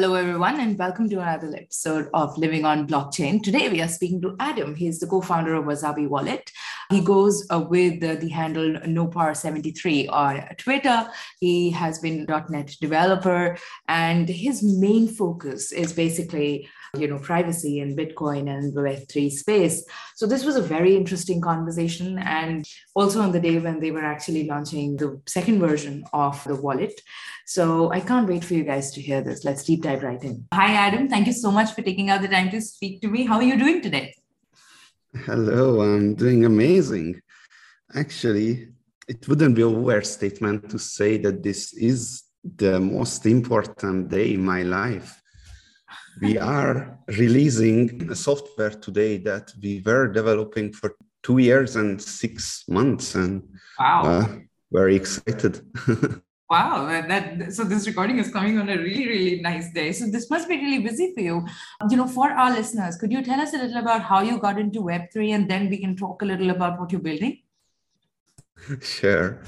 Hello, everyone, and welcome to another episode of Living on Blockchain. Today, we are speaking to Adam. He's the co founder of Wasabi Wallet. He goes uh, with the, the handle nopara73 on Twitter. He has been .NET developer, and his main focus is basically you know privacy and bitcoin and the web3 space. So this was a very interesting conversation and also on the day when they were actually launching the second version of the wallet. So i can't wait for you guys to hear this. Let's deep dive right in. Hi adam. Thank you so much for taking out the time to speak to me. How are you doing today? Hello i'm doing amazing. Actually it wouldn't be a overstatement to say that this is the most important day in my life we are releasing a software today that we were developing for two years and six months and wow. uh, very excited. Wow that so this recording is coming on a really really nice day. So this must be really busy for you. You know for our listeners could you tell us a little about how you got into web3 and then we can talk a little about what you're building? Sure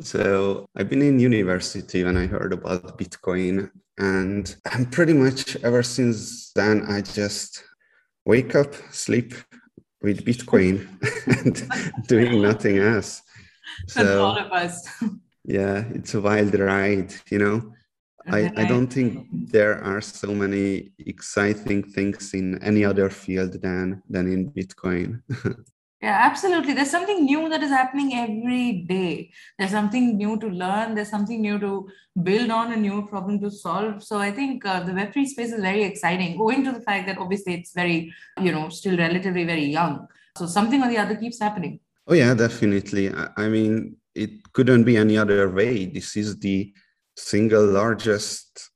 so i've been in university when i heard about bitcoin and I'm pretty much ever since then, I just wake up, sleep with Bitcoin and doing nothing else. So, all of us. yeah, it's a wild ride, you know. I, I don't think there are so many exciting things in any other field than than in Bitcoin. Yeah, absolutely. There's something new that is happening every day. There's something new to learn. There's something new to build on, a new problem to solve. So I think uh, the Web3 space is very exciting, owing to the fact that obviously it's very, you know, still relatively very young. So something or the other keeps happening. Oh, yeah, definitely. I mean, it couldn't be any other way. This is the single largest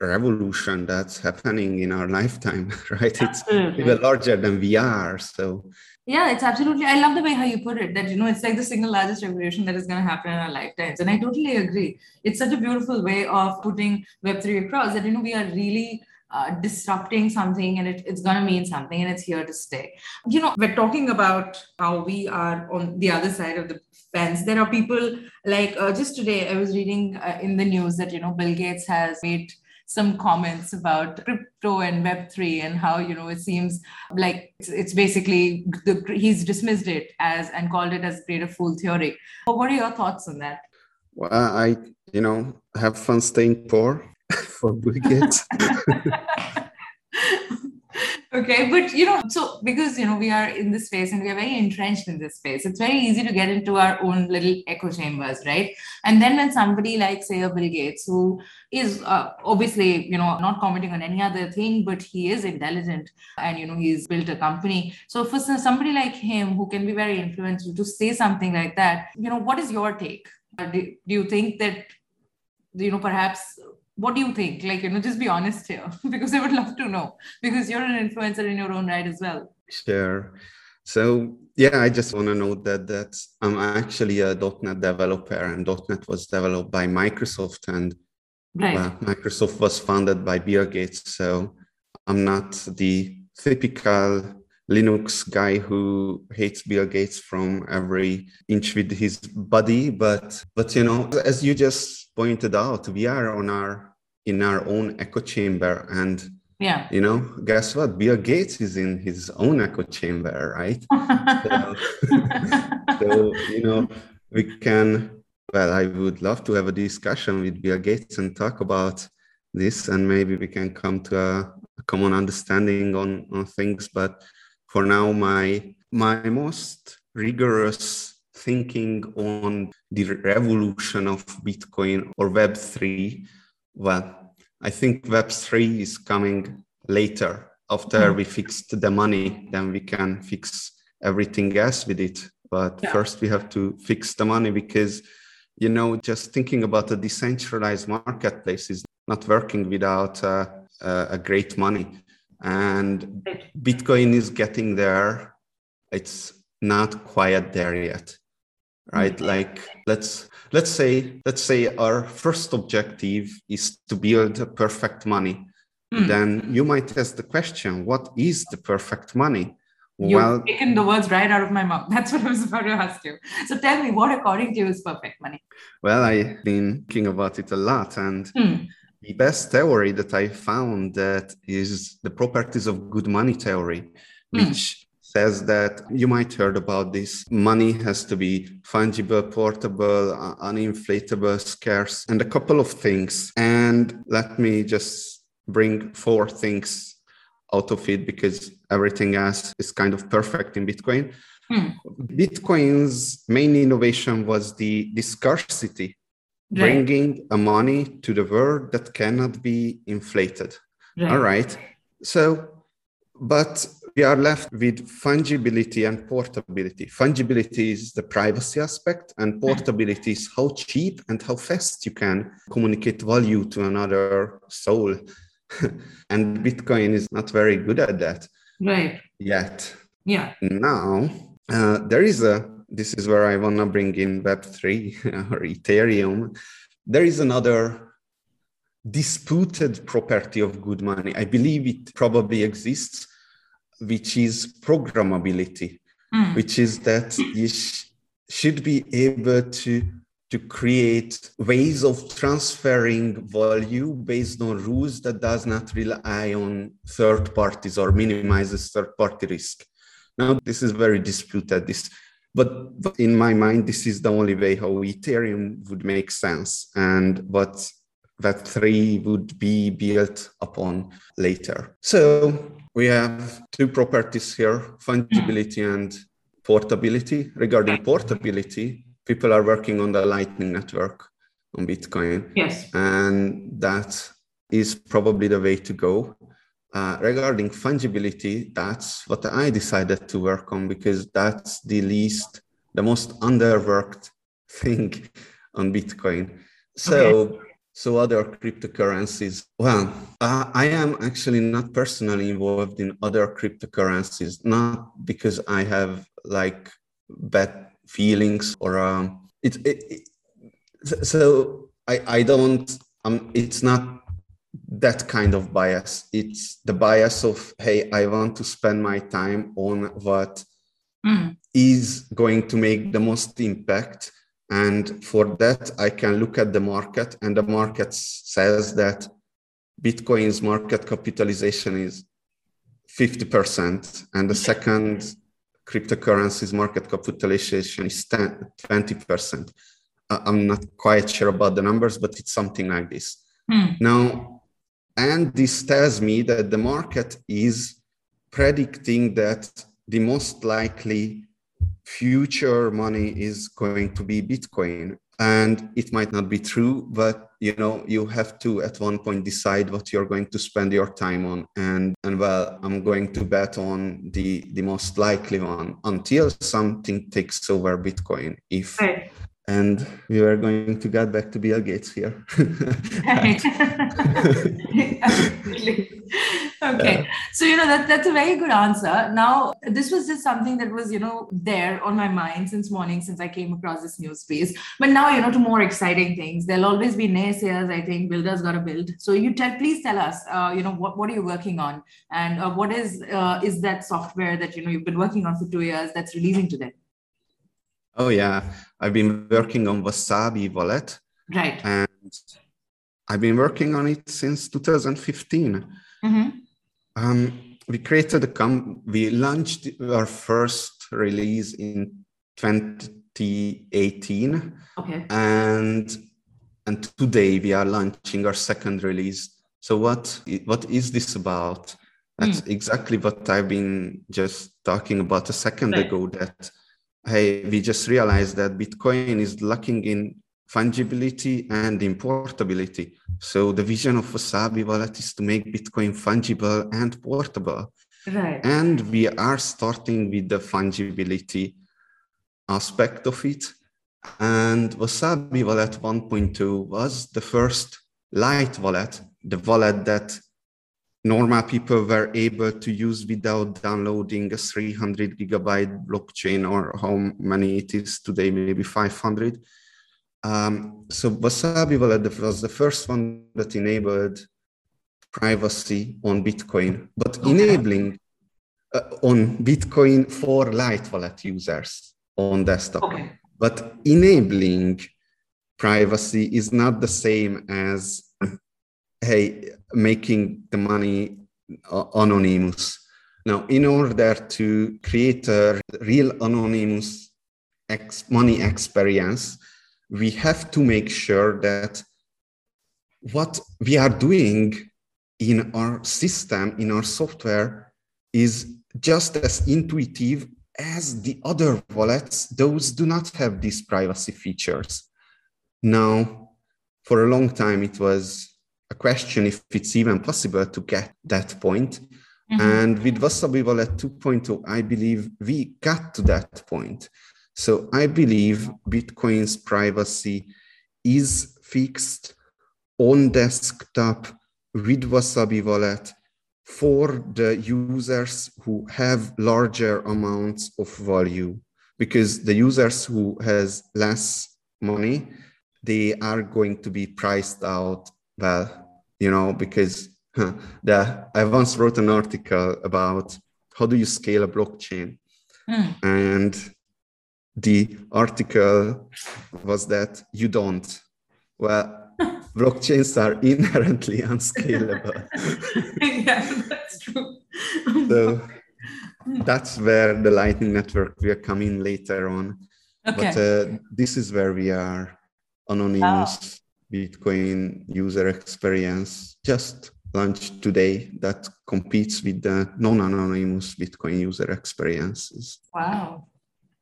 revolution that's happening in our lifetime, right? Absolutely. It's even larger than VR. So yeah, it's absolutely. I love the way how you put it. That you know, it's like the single largest revolution that is going to happen in our lifetimes, and I totally agree. It's such a beautiful way of putting Web three across. That you know, we are really uh, disrupting something and it, it's going to mean something and it's here to stay. You know, we're talking about how we are on the other side of the fence. There are people like uh, just today, I was reading uh, in the news that, you know, Bill Gates has made some comments about crypto and web3 and how you know it seems like it's, it's basically the, he's dismissed it as and called it as greater fool theory but what are your thoughts on that well i you know have fun staying poor for Bill Gates. okay but you know so because you know we are in this space and we are very entrenched in this space it's very easy to get into our own little echo chambers right? And then when somebody like say a bill gates who is uh, obviously you know not commenting on any other thing but he is intelligent and you know he's built a company. So for somebody like him who can be very influential to say something like that you know what is your take? Do, do you think that you know perhaps what do you think? Like, you know, just be honest here because I would love to know because you're an influencer in your own right as well. Sure. So yeah, I just want to note that that I'm actually a .NET developer, and .NET was developed by Microsoft, and right. Uh, Microsoft was founded by Bill Gates. So I'm not the typical Linux guy who hates Bill Gates from every inch with his body, but but you know, as you just pointed out, we are on our in our own echo chamber and yeah. you know guess what? Bill gates is in his own echo chamber right? So, so, you know we can well i would love to have a discussion with bill gates and talk about this and maybe we can come to a, a common understanding on, on things but for now my my most rigorous thinking on the revolution of bitcoin or web3 well, I think Web3 is coming later. After hmm. we fixed the money, then we can fix everything else with it. But yeah. first, we have to fix the money because, you know, just thinking about a decentralized marketplace is not working without uh, uh, a great money. And Bitcoin is getting there. It's not quite there yet, right? Mm-hmm. Like, let's let's say let's say our first objective is to build a perfect money mm. then you might ask the question what is the perfect money You've well, taken the words right out of my mouth. That's what I was about to ask you. So tell me, what according to you is perfect money? Well, I've been thinking about it a lot, and mm. The best theory that I found that is the properties of good money theory, hmm. which says that you might heard about this money has to be fungible portable uninflatable scarce and a couple of things and let me just bring four things out of it because everything else is kind of perfect in bitcoin hmm. bitcoin's main innovation was the, the scarcity right. bringing a money to the world that cannot be inflated right. all right so but we are left with fungibility and portability. Fungibility is the privacy aspect, and portability is how cheap and how fast you can communicate value to another soul. and Bitcoin is not very good at that. Right. Yet. Yeah. Now, uh, there is a, this is where I want to bring in Web3 or Ethereum. There is another disputed property of good money. I believe it probably exists, which is programmability, mm. which is that you sh- should be able to to create ways of transferring value based on rules that does not rely on third parties or minimizes third party risk. Now, this is very disputed. This, but, but in my mind, this is the only way how Ethereum would make sense. And what Web3 would be built upon later. So we have two properties here, fungibility and portability. Regarding portability, people are working on the Lightning Network on Bitcoin. Yes. And that is probably the way to go. Uh, regarding fungibility, that's what I decided to work on because that's the least, the most underworked thing on Bitcoin. So okay so other cryptocurrencies. Well, uh, I am actually not personally involved in other cryptocurrencies, not because I have like bad feelings or um, it, it, it, So I I don't. Um, it's not that kind of bias. It's the bias of hey, I want to spend my time on what mm. is going to make the most impact and for that, I can look at the market, and the market says that Bitcoin's market capitalization is 50%, and the second cryptocurrency's market capitalization is 10, 20%. I'm not quite sure about the numbers, but it's something like this. Hmm. Now, and this tells me that the market is predicting that the most likely future money is going to be Bitcoin. And it might not be true, but you know, you have to at one point decide what you're going to spend your time on. And and well, I'm going to bet on the the most likely one until something takes over Bitcoin. If right and we were going to get back to Bill Gates here. Absolutely. okay, so you know that that's a very good answer. Now, this was just something that was you know there on my mind since morning, since I came across this new space. But now you know to more exciting things. There'll always be naysayers. I think builders got to build. So you tell, please tell us, uh, you know, what what are you working on, and uh, what is uh, is that software that you know you've been working on for two years that's releasing today? Oh yeah, I've been working on Wasabi wallet. Right. And I've been working on it since 2015. Mm-hmm. Um, we created a com. We launched our first release in 2018. Okay. And and today we are launching our second release. So what what is this about? That's mm. exactly what I've been just talking about a second right. ago. That hey, we just realized that Bitcoin is lacking in fungibility and importability. So the vision of Wasabi Wallet is to make Bitcoin fungible and portable. Right. And we are starting with the fungibility aspect of it. And Wasabi Wallet 1.2 was the first light wallet, the wallet that normal people were able to use without downloading a 300 gigabyte blockchain or how many it is today, maybe 500. Um, so Wasabi Wallet was the first one that enabled privacy on Bitcoin, but okay. enabling uh, on Bitcoin for light wallet users on desktop. Okay. But enabling privacy is not the same as hey, making the money uh, anonymous. Now, in order to create a real anonymous money experience, we have to make sure that what we are doing in our system, in our software, is just as intuitive as the other wallets. Those do not have these privacy features. Now, for a long time, it was a question if it's even possible to get that point. Mm-hmm. And with Wasabi Wallet 2.0, I believe we got to that point. So I believe Bitcoin's privacy is fixed on desktop with Wasabi Wallet for the users who have larger amounts of value because the users who has less money they are going to be priced out well you know because the i once wrote an article about how do you scale a blockchain. Mm. and the article was that you don't. Well blockchains are inherently unscalable. Yeah that's true. So that's where the lightning network will come in later on. Okay. but uh, this is where we are anonymous Bitcoin user experience just launched today that competes with the non-anonymous Bitcoin user experiences. Wow.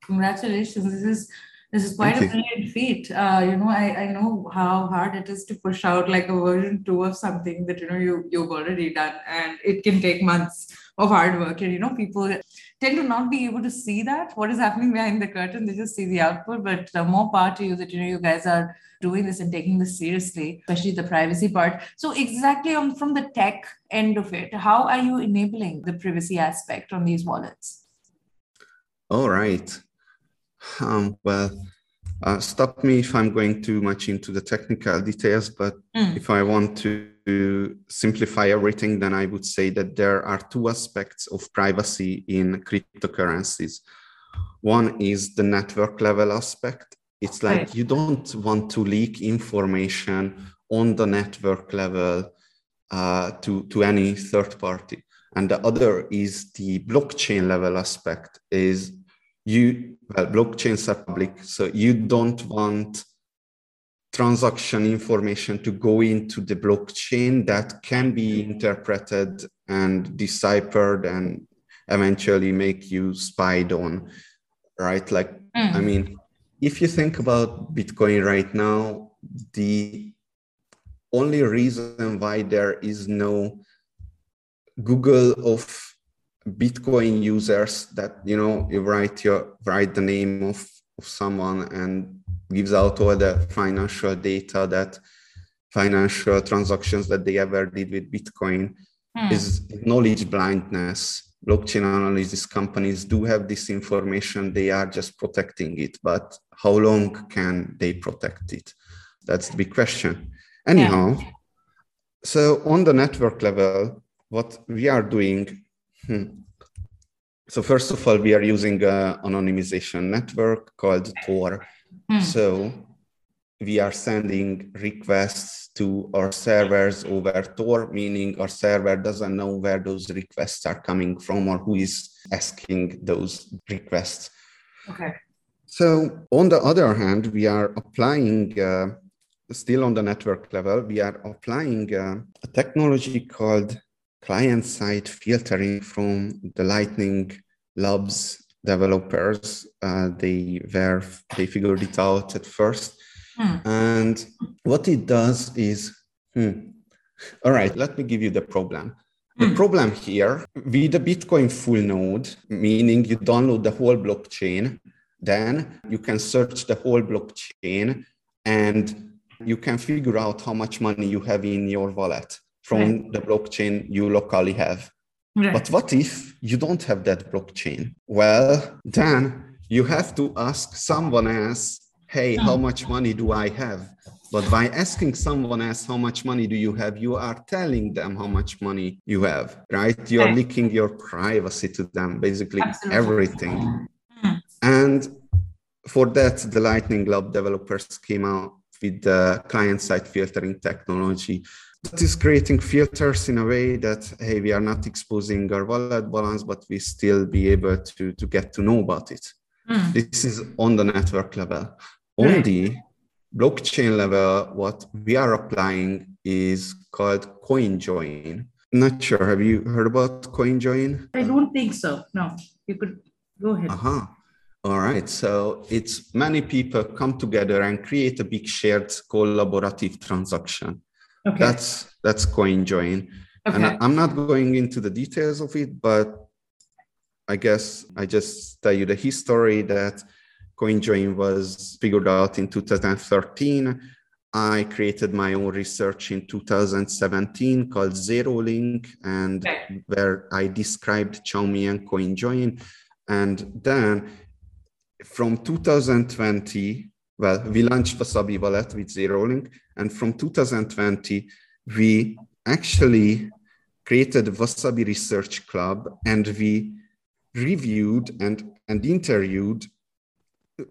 Congratulations. This is this is quite Thank a brilliant feat. Uh, you know, I, I know how hard it is to push out like a version two of something that you know you you've already done, and it can take months of hard work. And you know, people tend to not be able to see that what is happening behind the curtain. They just see the output. But uh, more power to you that you know you guys are doing this and taking this seriously, especially the privacy part. So exactly on from the tech end of it, how are you enabling the privacy aspect on these wallets? All right. Um, well, uh, stop me if I'm going too much into the technical details, but mm. if I want to simplify everything, then I would say that there are two aspects of privacy in cryptocurrencies. One is the network level aspect. It's like right. you don't want to leak information on the network level uh, to, to any third party. And the other is the blockchain level aspect is you, well, blockchains are public, so you don't want transaction information to go into the blockchain that can be interpreted and deciphered and eventually make you spied on right like mm. i mean if you think about bitcoin right now the only reason why there is no google of bitcoin users that you know you write your write the name of, of someone and gives out all the financial data that financial transactions that they ever did with Bitcoin hmm. is knowledge blindness. Blockchain analysis companies do have this information, they are just protecting it. But how long can they protect it? That's the big question. Anyhow, yeah. so on the network level, what we are doing, hmm, so first of all, we are using an anonymization network called Tor Hmm. So we are sending requests to our servers over Tor, meaning our server doesn't know where those requests are coming from or who is asking those requests. Okay. So on the other hand, we are applying, uh, still on the network level, we are applying uh, a technology called client-side filtering from the Lightning Labs developers uh, they were they figured it out at first hmm. and what it does is hmm, all right let me give you the problem the hmm. problem here with the bitcoin full node meaning you download the whole blockchain then you can search the whole blockchain and you can figure out how much money you have in your wallet from right. the blockchain you locally have Right. But what if you don't have that blockchain? Well, then you have to ask someone else, hey, how hmm. much money do I have? But by asking someone else how much money do you have, you are telling them how much money you have, right? You're right. leaking your privacy to them, basically Absolutely. everything. Mm. And for that, the Lightning Lab developers came out with the client side filtering technology. That is creating filters in a way that hey we are not exposing our wallet balance but we still be able to to get to know about it. Mm. this is on the network level. On right. the blockchain level what we are applying is called CoinJoin. Not sure have you heard about CoinJoin? I don't think so. No. You could go ahead. Uh-huh all right. So it's many people come together and create a big shared collaborative transaction. Okay. That's that's CoinJoin. Okay. And I'm not going into the details of it, but I guess I just tell you the history that CoinJoin was figured out in 2013. I created my own research in 2017 called Zero Link, and okay. where I described Chaumian and CoinJoin. And then from 2020, well, we launched Wasabi Wallet with Zero Link, and from 2020, we actually created Wasabi Research Club, and we reviewed and, and interviewed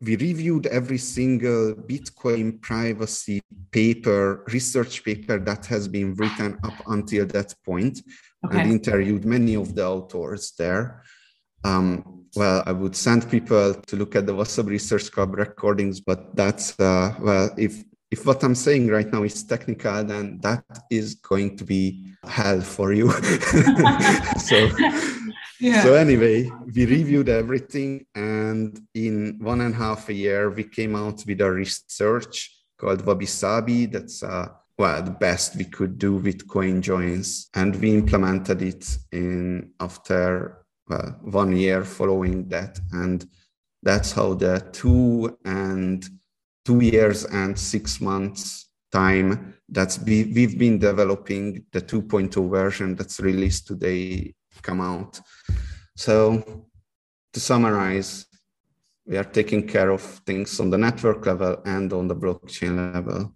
we reviewed every single Bitcoin privacy paper, research paper that has been written up until that point, okay. and interviewed many of the authors there. Um, well, I would send people to look at the Wasabi Research Club recordings, but that's, uh, well, if, if what I'm saying right now is technical, then that is going to be hell for you. so, yeah. so anyway, we reviewed everything, and in one and a half a year, we came out with a research called Wabi Sabi. That's uh, well the best we could do with coin joins, and we implemented it in after well, one year following that. And that's how the two and two years and six months time that's be, we've been developing the 2.0 version that's released today come out. So to summarize, we are taking care of things on the network level and on the blockchain level.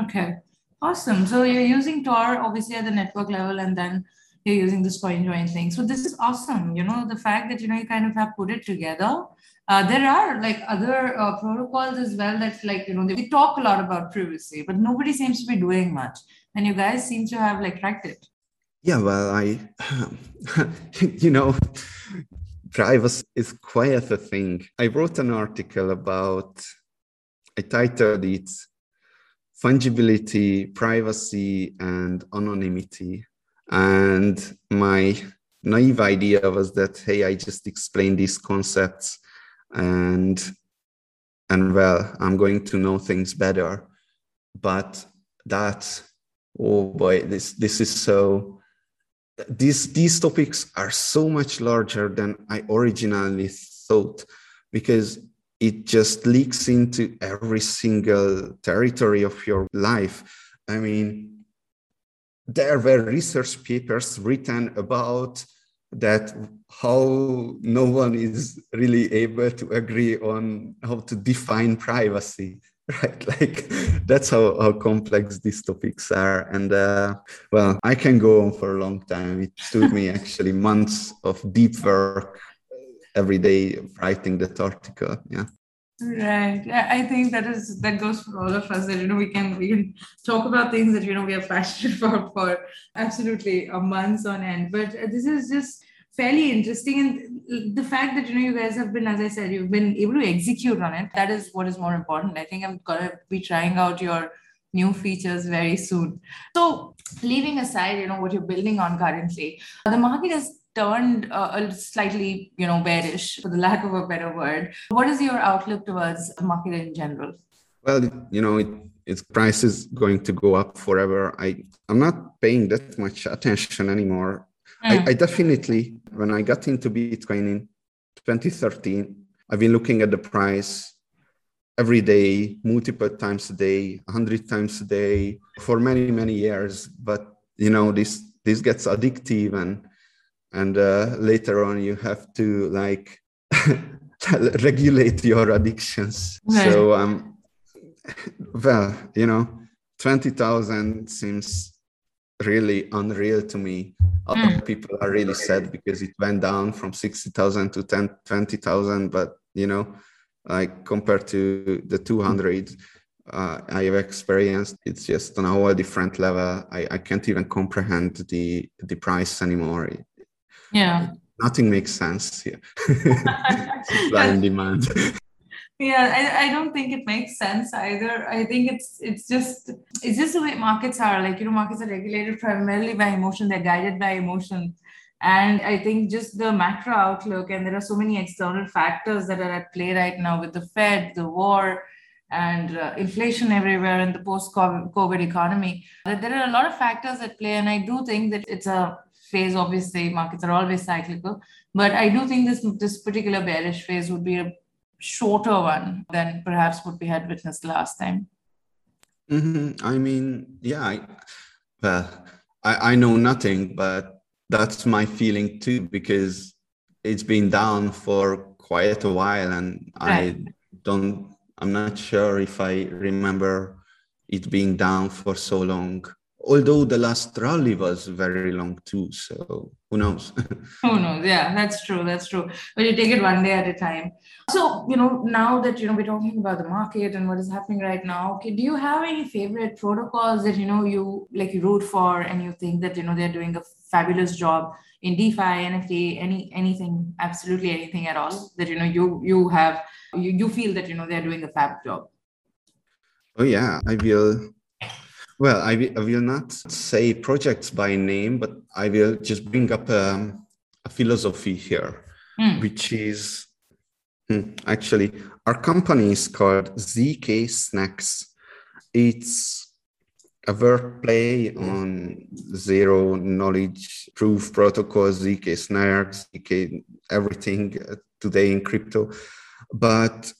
Okay, awesome. So you're using Tor obviously at the network level and then you're using this CoinJoin thing. So this is awesome. You know, the fact that, you know, you kind of have put it together. Uh, there are like other uh, protocols as well that like, you know, they talk a lot about privacy, but nobody seems to be doing much. And you guys seem to have like cracked it. Yeah, well, I, you know, privacy is quite a thing. I wrote an article about, I titled it Fungibility, Privacy, and Anonymity and my naive idea was that, hey, I just explain these concepts and and well, I'm going to know things better. But that, oh boy, this this is so these these topics are so much larger than I originally thought because it just leaks into every single territory of your life. I mean, there were research papers written about that how no one is really able to agree on how to define privacy right? Like that's how, how complex these topics are. And uh, well i can go on for a long time. It took me actually months of deep work every day writing that article yeah Right. I think that is that goes for all of us that you know we can we can talk about things that you know we are passionate for for absolutely a months on end. But uh, this is just fairly interesting and the fact that you know you guys have been as i said you've been able to execute on it that is what is more important i think i'm gonna be trying out your new features very soon so leaving aside you know what you're building on currently uh, the market is turned uh, slightly, you know, bearish, for the lack of a better word. What is your outlook towards the market in general? Well, you know, it, its price is going to go up forever. I I'm not paying that much attention anymore. Mm. I, I definitely, when I got into Bitcoin in 2013, I've been looking at the price every day, multiple times a day, 100 times a day for many, many years. But, you know, this, this gets addictive and and uh, later on you have to like regulate your addictions right. so um well you know 20000 seems really unreal to me other mm. people are really sad because it went down from 60000 to 10 20000 but you know like compared to the 200 uh, I have experienced. It's just on a whole different level. I, I can't even comprehend the the price anymore. Yeah. Nothing makes sense here. Supply and demand. yeah I, I don't think it makes sense either i think it's it's just it's just the way markets are like you know markets are regulated primarily by emotion they're guided by emotion and i think just the macro outlook and there are so many external factors that are at play right now with the fed the war and uh, inflation everywhere in the post covid economy that there are a lot of factors at play and i do think that it's a phase obviously markets are always cyclical but i do think this this particular bearish phase would be a shorter one than perhaps what we had witnessed last time. Mm-hmm. I mean, yeah, I, well, I, I know nothing, but that's my feeling too, because it's been down for quite a while and right. I don't, I'm not sure if I remember it being down for so long although the last rally was very long too so who knows? Who knows? Yeah that's true that's true. But you take it one day at a time. So you know now that you know we're talking about the market and what is happening right now okay do you have any favorite protocols that you know you like you root for and you think that you know they're doing a fabulous job in defi nft any anything absolutely anything at all that you know you you have you, you feel that you know they're doing a fab job? Oh yeah i will well, I, I will not say projects by name, but I will just bring up um, a philosophy here, mm. which is hmm, actually our company is called ZK Snacks. It's a word play on zero knowledge proof protocol, zk-SNARKs, ZK everything uh, today in crypto. But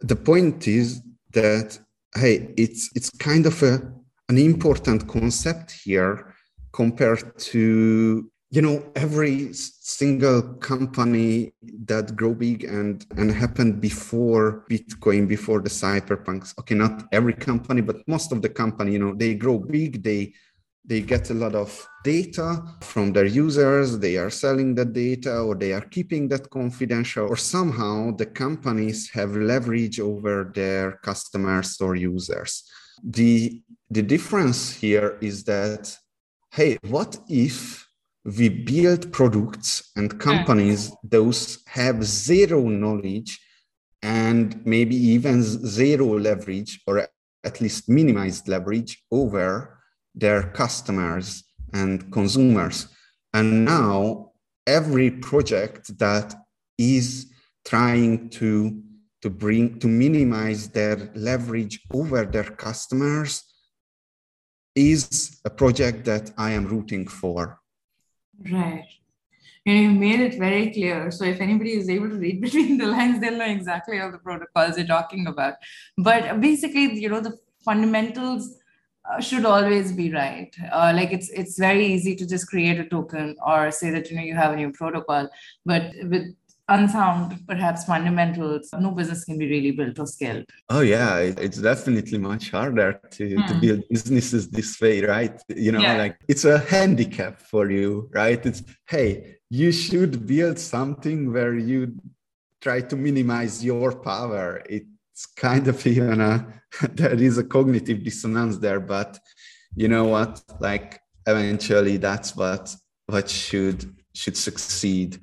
the point is that hey, it's it's kind of a an important concept here compared to you know every single company that grow big and and happened before bitcoin before the cypherpunks okay not every company but most of the company you know they grow big they they get a lot of data from their users they are selling that data or they are keeping that confidential or somehow the companies have leverage over their customers or users. The the difference here is that hey what if we build products and mm. companies those have zero knowledge and maybe even zero leverage or at least minimized leverage over their customers and consumers. And now every project that is trying to, to bring to minimize their leverage over their customers is a project that I am rooting for. Right. And you made it very clear. So if anybody is able to read between the lines, they'll know exactly all the protocols you're talking about. But basically, you know, the fundamentals should always be right. Uh, like it's it's very easy to just create a token or say that you know you have a new protocol, but with unsound perhaps fundamentals no business can be really built or scaled oh yeah it's definitely much harder to, mm. to hmm. build businesses this way right you know yeah. like it's a handicap for you right it's hey you should build something where you try to minimize your power it it's kind of even a there is a cognitive dissonance there but you know what? Like eventually that's what what should should succeed.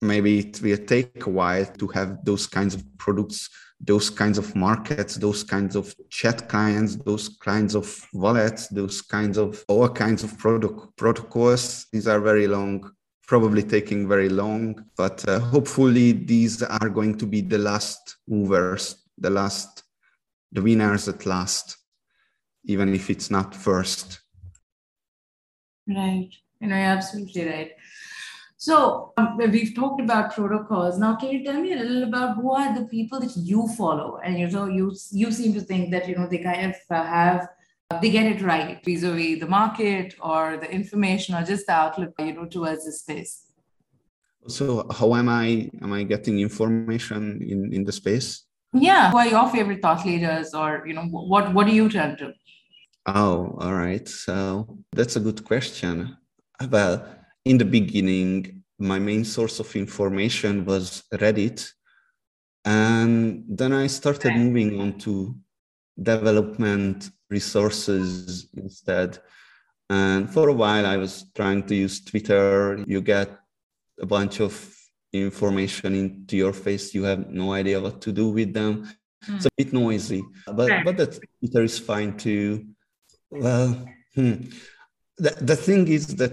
Maybe it will take a while to have those kinds of products those kinds of markets those kinds of chat clients those kinds of wallets those kinds of all kinds of product protocols. These are very long probably taking very long but uh, hopefully these are going to be the last movers the last, the winners at last, even if it's not first. Right. You know, you're absolutely right. So um, we've talked about protocols. Now, can you tell me a little about who are the people that you follow? And you know, you you seem to think that you know they kind of uh, have they get it right vis-a-vis the market or the information or just the outlook you know towards the space. So how am I am I getting information in in the space? Yeah. Who are your favorite thought leaders or you know what what do you turn to? Oh all right. So that's a good question. Well in the beginning my main source of information was reddit. And then i started moving on to development resources instead. And for a while, I was trying to use Twitter. You get a bunch of information into your face. You have no idea what to do with them. Mm. It's a bit noisy, but but that Twitter is fine too. Well, hmm. the, the thing is that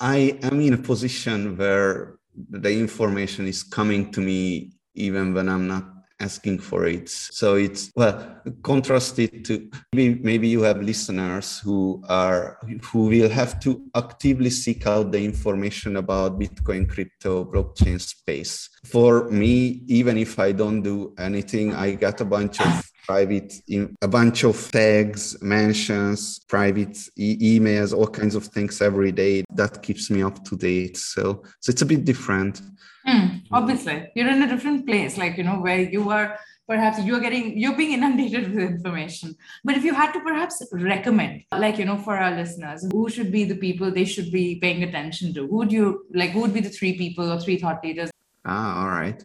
I am in a position where the information is coming to me even when I'm not asking for it. So it's well contrasted to maybe, maybe you have listeners who are who will have to actively seek out the information about Bitcoin, crypto, blockchain space. For me, even if I don't do anything, I get a bunch of private in a bunch of tags mentions private e- emails all kinds of things every day that keeps me up to date so so it's a bit different Mm, obviously, you're in a different place, like, you know, where you are perhaps you're getting, you're being inundated with information. But if you had to perhaps recommend, like, you know, for our listeners, who should be the people they should be paying attention to? Who would you, like, who would be the three people or three thought leaders? Ah, all right.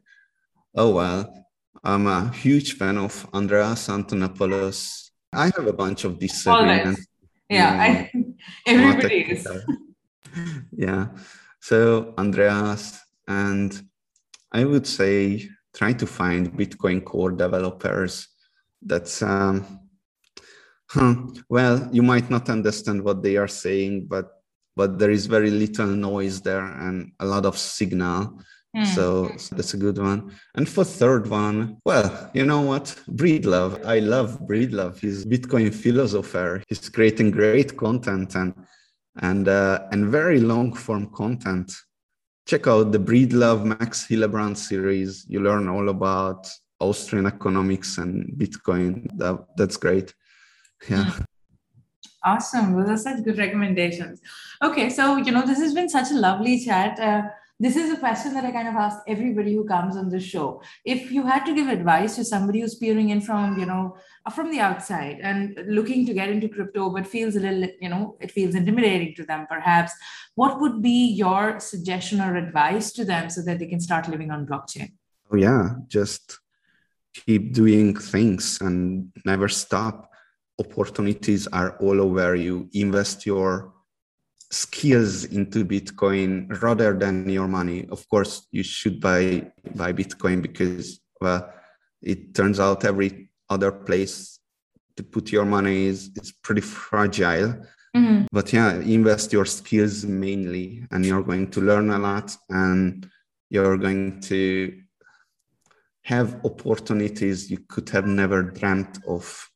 Oh, well, I'm a huge fan of Andreas Antonopoulos. I have a bunch of disagreements. Yeah, I everybody is. yeah. So Andreas and I would say try to find Bitcoin core developers. That's um, huh, well, you might not understand what they are saying, but but there is very little noise there and a lot of signal. Mm. So, so, that's a good one. And for third one, well, you know what? Breedlove. I love Breedlove. He's Bitcoin philosopher. He's creating great content and and uh, and very long form content check out the Breedlove Max Hillebrand series. You learn all about Austrian economics and Bitcoin. That, that's great. Yeah. Hmm. Awesome. Those are such good recommendations. Okay, so you know this has been such a lovely chat. Uh, this is a question that I kind of ask everybody who comes on the show. If you had to give advice to somebody who's peering in from, you know, from the outside and looking to get into crypto, but feels a little, you know, it feels intimidating to them, perhaps, what would be your suggestion or advice to them so that they can start living on blockchain? Oh, yeah, just keep doing things and never stop. Opportunities are all over you. Invest your skills into Bitcoin rather than your money. Of course, you should buy buy Bitcoin because well, it turns out every other place to put your money is is pretty fragile. Mm-hmm. But yeah, invest your skills mainly, and you're going to learn a lot, and you're going to have opportunities you could have never dreamt of.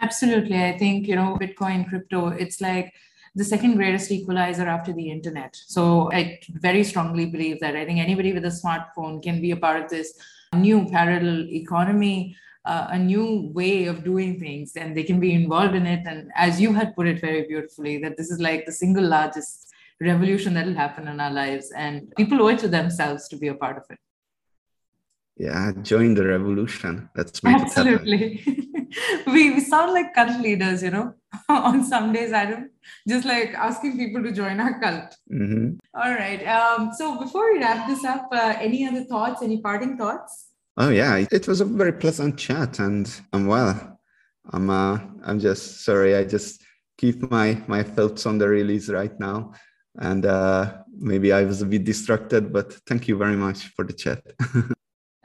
Absolutely, I think you know Bitcoin, crypto. It's like the second greatest equalizer after the internet. So I very strongly believe that I think anybody with a smartphone can be a part of this new parallel economy, uh, a new way of doing things, and they can be involved in it. And as you had put it very beautifully, that this is like the single largest revolution that will happen in our lives, and people owe it to themselves to be a part of it. Yeah, join the revolution. Let's make Absolutely. we, we sound like cult leaders, you know, on some days, Adam, just like asking people to join our cult. Mm-hmm. All right. Um, so before we wrap this up, uh, any other thoughts, any parting thoughts? Oh yeah, it was a very pleasant chat, and I'm well. I'm uh, I'm just sorry. I just keep my my thoughts on the release right now, and uh, maybe I was a bit distracted, but thank you very much for the chat.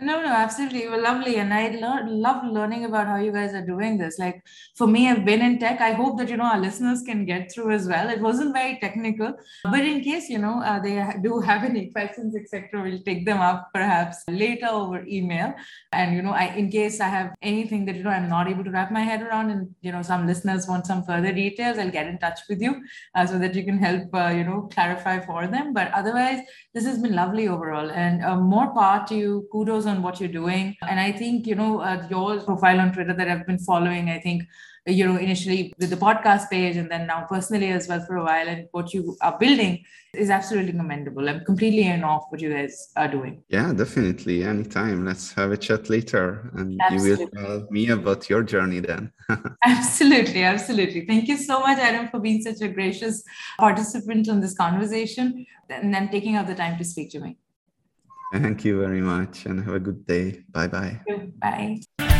No, absolutely. Well, lovely. And I lo- love learning about how you guys are doing this. Like for me, I've been in tech. I hope that, you know, our listeners can get through as well. It wasn't very technical, but in case, you know, uh, they do have any questions, etc., we'll take them up perhaps later over email. And, you know, I, in case I have anything that, you know, I'm not able to wrap my head around and, you know, some listeners want some further details, I'll get in touch with you uh, so that you can help, uh, you know, clarify for them. But otherwise, this has been lovely overall. And uh, more part to you. Kudos on what you're doing. And I think, you know, uh, your profile on Twitter that I've been following, I think, you know, initially with the podcast page and then now personally as well for a while, and what you are building is absolutely commendable. I'm completely in awe of what you guys are doing. Yeah, definitely. Anytime. Let's have a chat later and absolutely. you will tell me about your journey then. absolutely. Absolutely. Thank you so much, Adam, for being such a gracious participant in this conversation and then taking out the time to speak to me. Thank you very much and have a good day. Bye bye. Bye.